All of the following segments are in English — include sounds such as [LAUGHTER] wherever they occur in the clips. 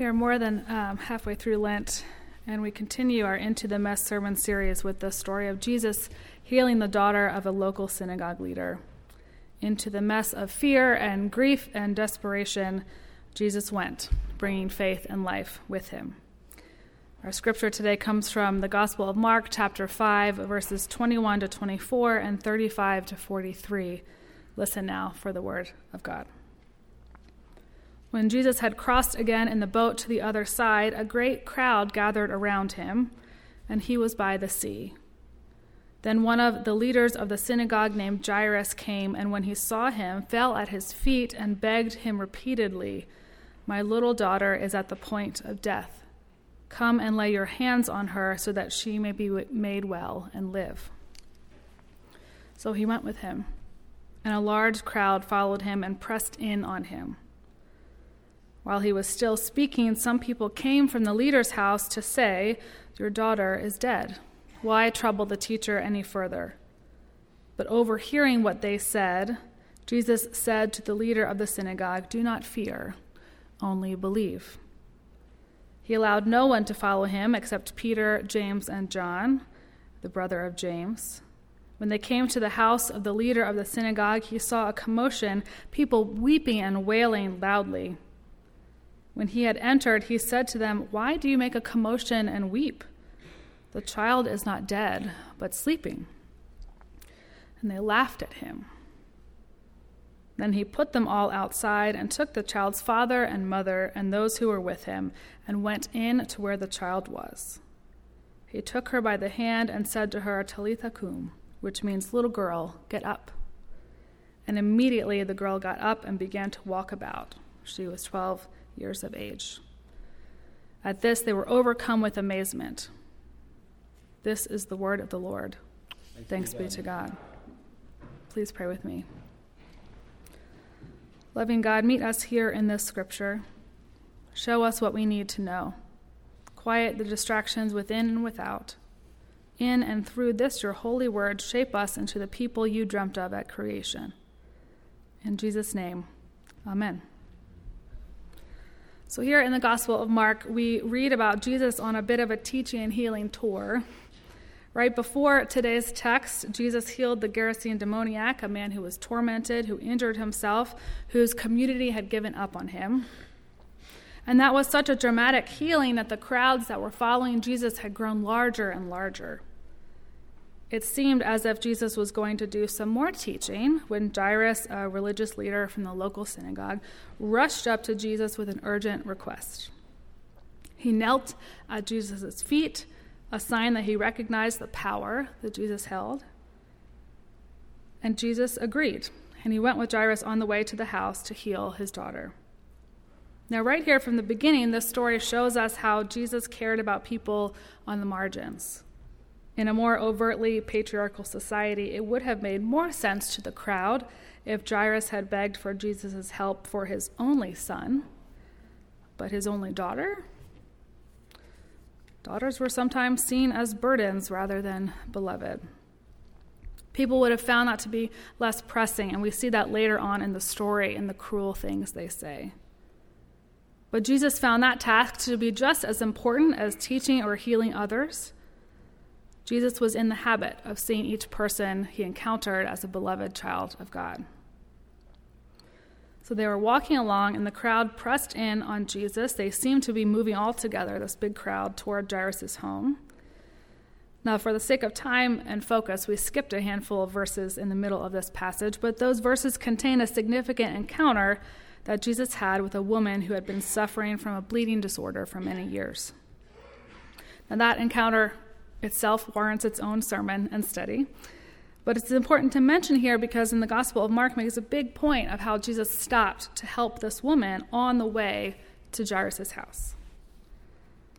We are more than um, halfway through Lent, and we continue our Into the Mess sermon series with the story of Jesus healing the daughter of a local synagogue leader. Into the mess of fear and grief and desperation, Jesus went, bringing faith and life with him. Our scripture today comes from the Gospel of Mark, chapter 5, verses 21 to 24 and 35 to 43. Listen now for the word of God. When Jesus had crossed again in the boat to the other side, a great crowd gathered around him, and he was by the sea. Then one of the leaders of the synagogue named Jairus came, and when he saw him, fell at his feet and begged him repeatedly, My little daughter is at the point of death. Come and lay your hands on her so that she may be made well and live. So he went with him, and a large crowd followed him and pressed in on him. While he was still speaking, some people came from the leader's house to say, Your daughter is dead. Why trouble the teacher any further? But overhearing what they said, Jesus said to the leader of the synagogue, Do not fear, only believe. He allowed no one to follow him except Peter, James, and John, the brother of James. When they came to the house of the leader of the synagogue, he saw a commotion, people weeping and wailing loudly. When he had entered, he said to them, Why do you make a commotion and weep? The child is not dead, but sleeping. And they laughed at him. Then he put them all outside and took the child's father and mother and those who were with him and went in to where the child was. He took her by the hand and said to her, Talitha cum, which means, Little girl, get up. And immediately the girl got up and began to walk about. She was 12 years of age. At this, they were overcome with amazement. This is the word of the Lord. Thanks, Thanks be to God. Please pray with me. Loving God, meet us here in this scripture. Show us what we need to know. Quiet the distractions within and without. In and through this, your holy word, shape us into the people you dreamt of at creation. In Jesus' name, amen. So, here in the Gospel of Mark, we read about Jesus on a bit of a teaching and healing tour. Right before today's text, Jesus healed the Gerasene demoniac, a man who was tormented, who injured himself, whose community had given up on him. And that was such a dramatic healing that the crowds that were following Jesus had grown larger and larger. It seemed as if Jesus was going to do some more teaching when Jairus, a religious leader from the local synagogue, rushed up to Jesus with an urgent request. He knelt at Jesus' feet a sign that he recognized the power that Jesus held. And Jesus agreed, and he went with Jairus on the way to the house to heal his daughter. Now, right here from the beginning, this story shows us how Jesus cared about people on the margins. In a more overtly patriarchal society, it would have made more sense to the crowd if Jairus had begged for Jesus' help for his only son, but his only daughter Daughters were sometimes seen as burdens rather than beloved. People would have found that to be less pressing, and we see that later on in the story in the cruel things they say. But Jesus found that task to be just as important as teaching or healing others. Jesus was in the habit of seeing each person he encountered as a beloved child of God. So they were walking along, and the crowd pressed in on Jesus. They seemed to be moving all together, this big crowd, toward Jairus' home. Now, for the sake of time and focus, we skipped a handful of verses in the middle of this passage, but those verses contain a significant encounter that Jesus had with a woman who had been suffering from a bleeding disorder for many years. Now, that encounter itself warrants its own sermon and study. But it's important to mention here because in the Gospel of Mark makes a big point of how Jesus stopped to help this woman on the way to Jairus' house.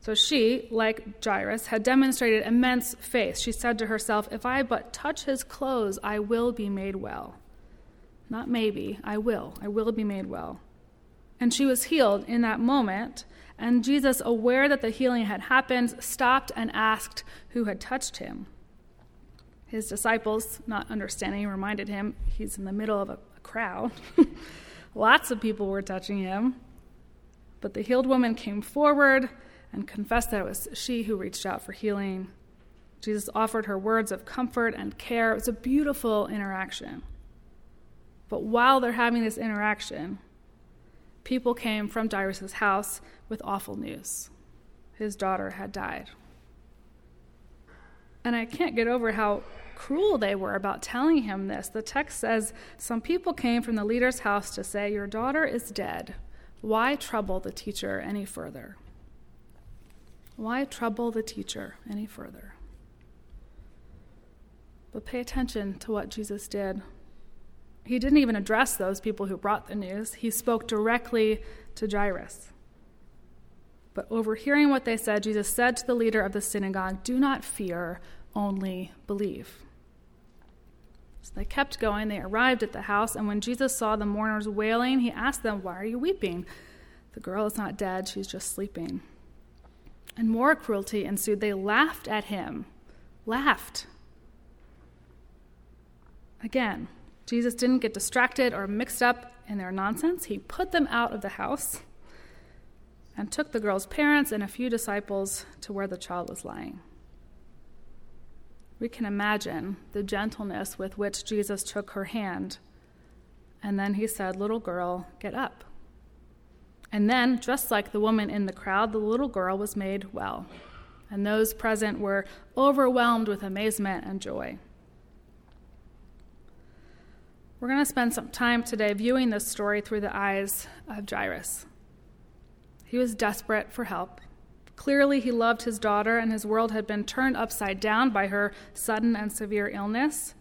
So she, like Jairus, had demonstrated immense faith. She said to herself, If I but touch his clothes, I will be made well. Not maybe, I will. I will be made well. And she was healed in that moment. And Jesus, aware that the healing had happened, stopped and asked who had touched him. His disciples, not understanding, reminded him he's in the middle of a, crowd. [LAUGHS] Lots of people were touching him. But the healed woman came forward and confessed that it was she who reached out for healing. Jesus offered her words of comfort and care. It was a beautiful interaction. But while they're having this interaction, people came from Jairus' house with awful news. His daughter had died. And I can't get over how cruel they were about telling him this. The text says some people came from the leader's house to say, Your daughter is dead. Why trouble the teacher any further? Why trouble the teacher any further? But pay attention to what Jesus did. He didn't even address those people who brought the news, he spoke directly to Jairus. But overhearing what they said, Jesus said to the leader of the synagogue, Do not fear, only believe. So they kept going. They arrived at the house, and when Jesus saw the mourners wailing, he asked them, Why are you weeping? The girl is not dead, she's just sleeping. And more cruelty ensued. They laughed at him. Laughed. Again, Jesus didn't get distracted or mixed up in their nonsense. He put them out of the house and took the girl's parents and a few disciples to where the child was lying. We can imagine the gentleness with which Jesus took her hand. And then he said, Little girl, get up. And then, just like the woman in the crowd, the little girl was made well. And those present were overwhelmed with amazement and joy. We're going to spend some time today viewing this story through the eyes of Jairus. He was desperate for help. Clearly, he loved his daughter, and his world had been turned upside down by her sudden and severe illness.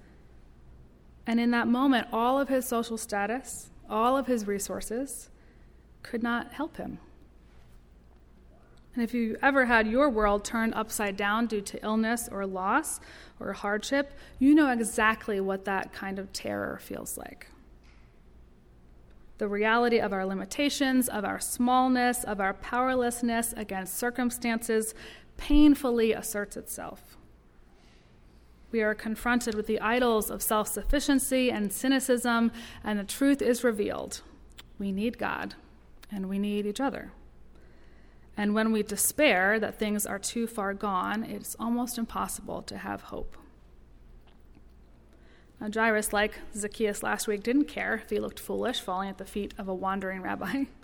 And in that moment, all of his social status, all of his resources could not help him. And if you ever had your world turned upside down due to illness or loss or hardship, you know exactly what that kind of terror feels like the reality of our limitations, of our smallness, of our powerlessness against circumstances painfully asserts itself. We are confronted with the idols of self sufficiency and cynicism, and the truth is revealed. We need God, and we need each other. And when we despair that things are too far gone, it's almost impossible to have hope. Now, Jairus, like Zacchaeus last week, didn't care if he looked foolish falling at the feet of a wandering rabbi. [LAUGHS]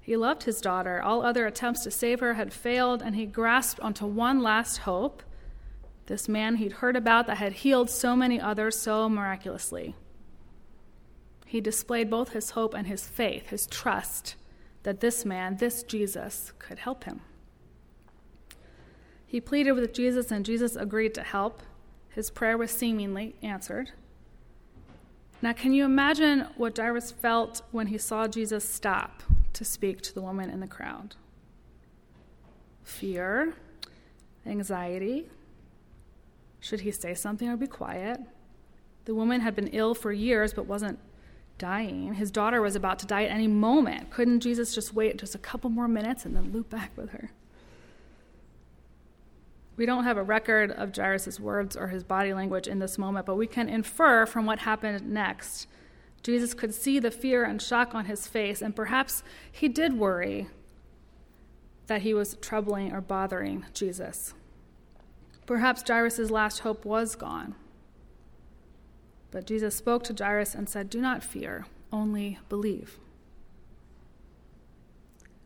He loved his daughter. All other attempts to save her had failed, and he grasped onto one last hope this man he'd heard about that had healed so many others so miraculously. He displayed both his hope and his faith, his trust that this man, this Jesus, could help him. He pleaded with Jesus, and Jesus agreed to help. His prayer was seemingly answered. Now, can you imagine what Jairus felt when he saw Jesus stop to speak to the woman in the crowd? Fear, anxiety. Should he say something or be quiet? The woman had been ill for years but wasn't dying. His daughter was about to die at any moment. Couldn't Jesus just wait just a couple more minutes and then loop back with her? We don't have a record of Jairus' words or his body language in this moment, but we can infer from what happened next. Jesus could see the fear and shock on his face, and perhaps he did worry that he was troubling or bothering Jesus. Perhaps Jairus' last hope was gone. But Jesus spoke to Jairus and said, Do not fear, only believe.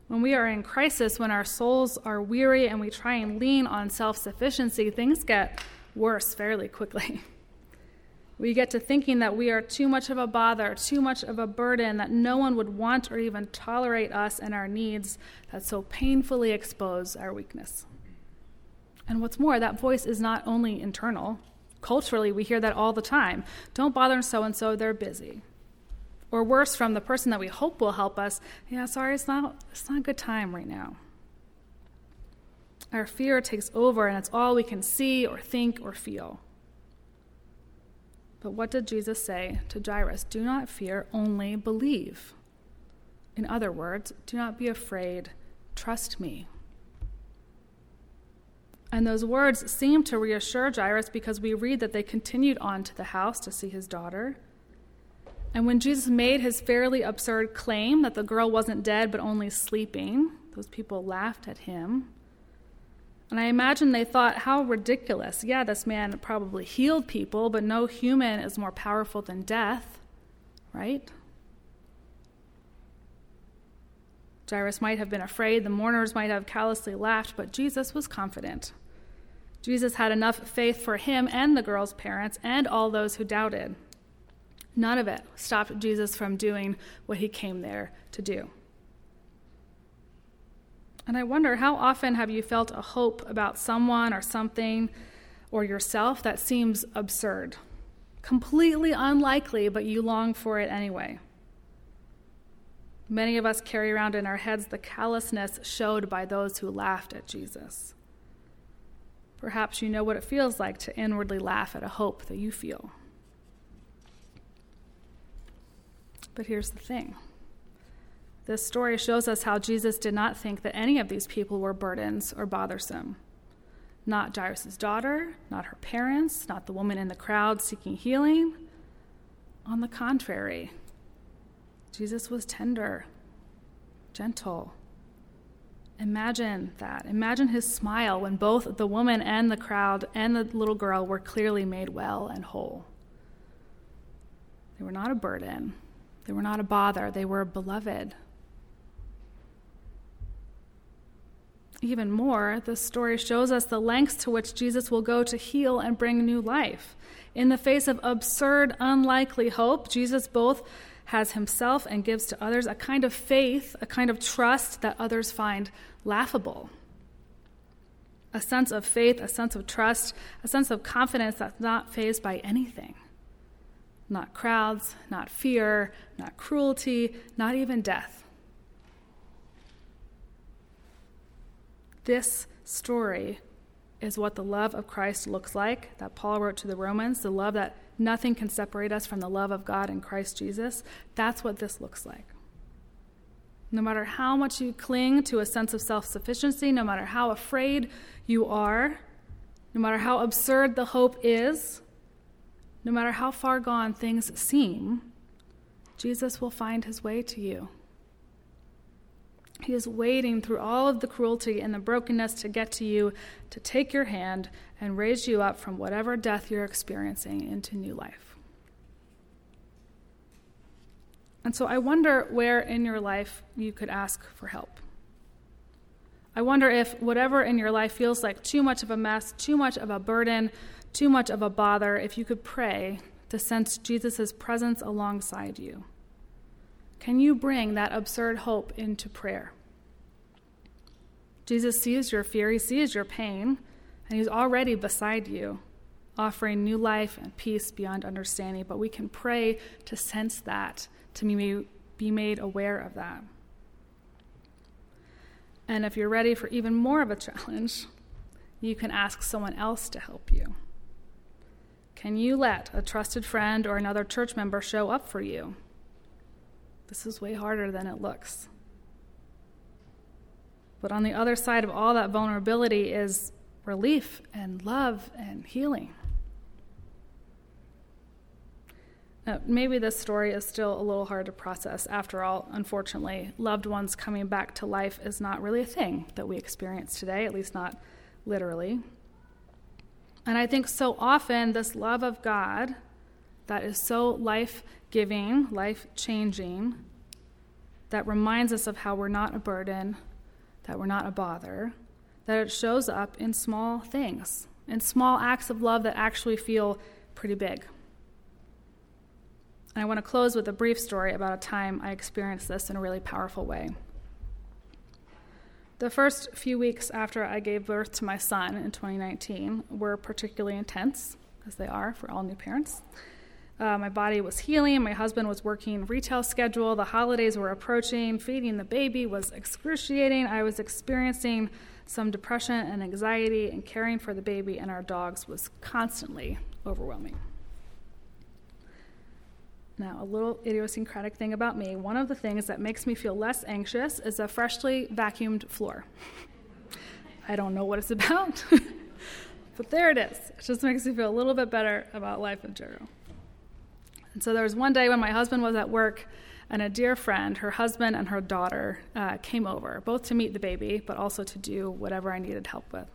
When we are in crisis, when our souls are weary and we try and lean on self sufficiency, things get worse fairly quickly. [LAUGHS] We get to thinking that we are too much of a bother, too much of a burden, that no one would want or even tolerate us and our needs that so painfully expose our weakness. And what's more, that voice is not only internal. Culturally, we hear that all the time. Don't bother so and so, they're busy. Or worse from the person that we hope will help us yeah sorry it's not it's not a good time right now. Our fear takes over and it's all we can see or think or feel. But what did jesus say to jairus? Do not fear only believe. In other words do not be afraid trust me and those words seem to reassure Jairus because we read that they continued on to the house to see his daughter And when Jesus made his fairly absurd claim that the girl wasn't dead but only sleeping, those people laughed at him. And I imagine they thought, how ridiculous. Yeah, this man probably healed people, but no human is more powerful than death, right? Jairus might have been afraid, the mourners might have callously laughed, but Jesus was confident. Jesus had enough faith for him and the girl's parents and all those who doubted. None of it stopped Jesus from doing what he came there to do. And I wonder how often have you felt a hope about someone or something or yourself that seems absurd, completely unlikely, but you long for it anyway? Many of us carry around in our heads the callousness showed by those who laughed at Jesus. Perhaps you know what it feels like to inwardly laugh at a hope that you feel. But here's the thing this story shows us how Jesus did not think that any of these people were burdens or bothersome. Not Jairus' daughter, not her parents, not the woman in the crowd seeking healing. On the contrary, Jesus was tender, gentle. Imagine that. Imagine his smile when both the woman and the crowd and the little girl were clearly made well and whole. They were not a burden, they were not a bother, they were beloved. Even more, this story shows us the lengths to which Jesus will go to heal and bring new life. In the face of absurd, unlikely hope, Jesus both has himself and gives to others a kind of faith, a kind of trust that others find laughable. A sense of faith, a sense of trust, a sense of confidence that's not fazed by anything not crowds, not fear, not cruelty, not even death. This story is what the love of Christ looks like, that Paul wrote to the Romans, the love that nothing can separate us from the love of God in Christ Jesus. That's what this looks like. No matter how much you cling to a sense of self sufficiency, no matter how afraid you are, no matter how absurd the hope is, no matter how far gone things seem, Jesus will find his way to you. He is waiting through all of the cruelty and the brokenness to get to you, to take your hand and raise you up from whatever death you're experiencing into new life. And so I wonder where in your life you could ask for help. I wonder if whatever in your life feels like too much of a mess, too much of a burden, too much of a bother, if you could pray to sense Jesus' presence alongside you. Can you bring that absurd hope into prayer? Jesus sees your fear, he sees your pain, and he's already beside you, offering new life and peace beyond understanding. But we can pray to sense that, to be made aware of that. And if you're ready for even more of a challenge, you can ask someone else to help you. Can you let a trusted friend or another church member show up for you? This is way harder than it looks. But on the other side of all that vulnerability is relief and love and healing. Now, maybe this story is still a little hard to process. After all, unfortunately, loved ones coming back to life is not really a thing that we experience today, at least not literally. And I think so often this love of God that is so life giving, life changing, that reminds us of how we're not a burden, that we're not a bother, that it shows up in small things, in small acts of love that actually feel pretty big. And I want to close with a brief story about a time I experienced this in a really powerful way. The first few weeks after I gave birth to my son in 2019 were particularly intense, as they are for all new parents. Uh, my body was healing. My husband was working retail schedule. The holidays were approaching. Feeding the baby was excruciating. I was experiencing some depression and anxiety, and caring for the baby and our dogs was constantly overwhelming. Now, a little idiosyncratic thing about me one of the things that makes me feel less anxious is a freshly vacuumed floor. I don't know what it's [LAUGHS] about, but there it is. It just makes me feel a little bit better about life in general. And so there was one day when my husband was at work, and a dear friend, her husband and her daughter, uh, came over, both to meet the baby, but also to do whatever I needed help with.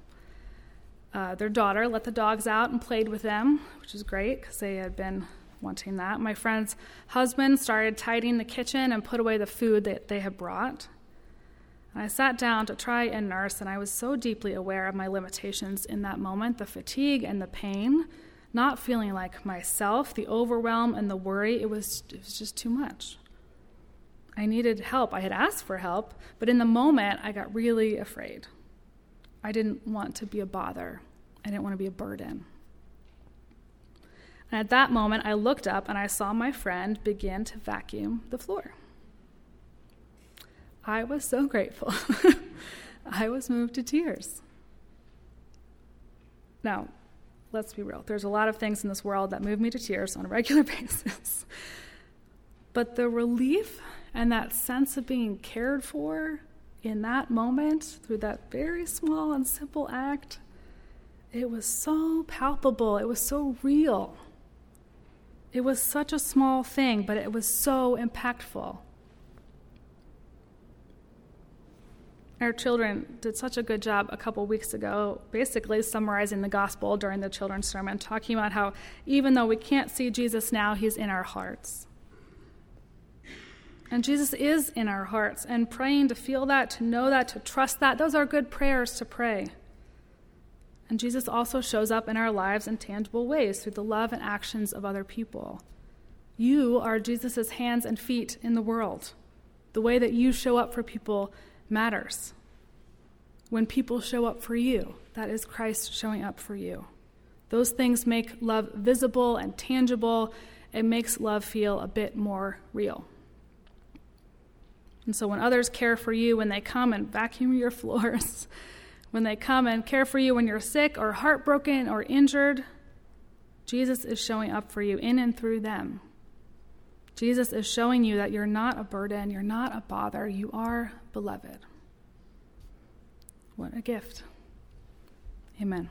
Uh, their daughter let the dogs out and played with them, which was great because they had been wanting that. My friend's husband started tidying the kitchen and put away the food that they had brought. And I sat down to try and nurse, and I was so deeply aware of my limitations in that moment the fatigue and the pain, not feeling like myself, the overwhelm and the worry. It was, it was just too much. I needed help. I had asked for help, but in the moment, I got really afraid. I didn't want to be a bother, I didn't want to be a burden. And at that moment, I looked up and I saw my friend begin to vacuum the floor. I was so grateful. [LAUGHS] I was moved to tears. Now, let's be real. There's a lot of things in this world that move me to tears on a regular [LAUGHS] basis. But the relief and that sense of being cared for in that moment, through that very small and simple act, it was so palpable. It was so real. It was such a small thing, but it was so impactful. Our children did such a good job a couple weeks ago, basically summarizing the gospel during the children's sermon, talking about how even though we can't see Jesus now, he's in our hearts. And Jesus is in our hearts, and praying to feel that, to know that, to trust that, those are good prayers to pray. And Jesus also shows up in our lives in tangible ways through the love and actions of other people. You are Jesus' hands and feet in the world. The way that you show up for people matters. When people show up for you, that is Christ showing up for you. Those things make love visible and tangible. It makes love feel a bit more real. And so when others care for you, when they come and vacuum your [LAUGHS] floors, when they come and care for you when you're sick or heartbroken or injured, Jesus is showing up for you in and through them. Jesus is showing you that you're not a burden, you're not a bother, you are beloved. What a gift. Amen.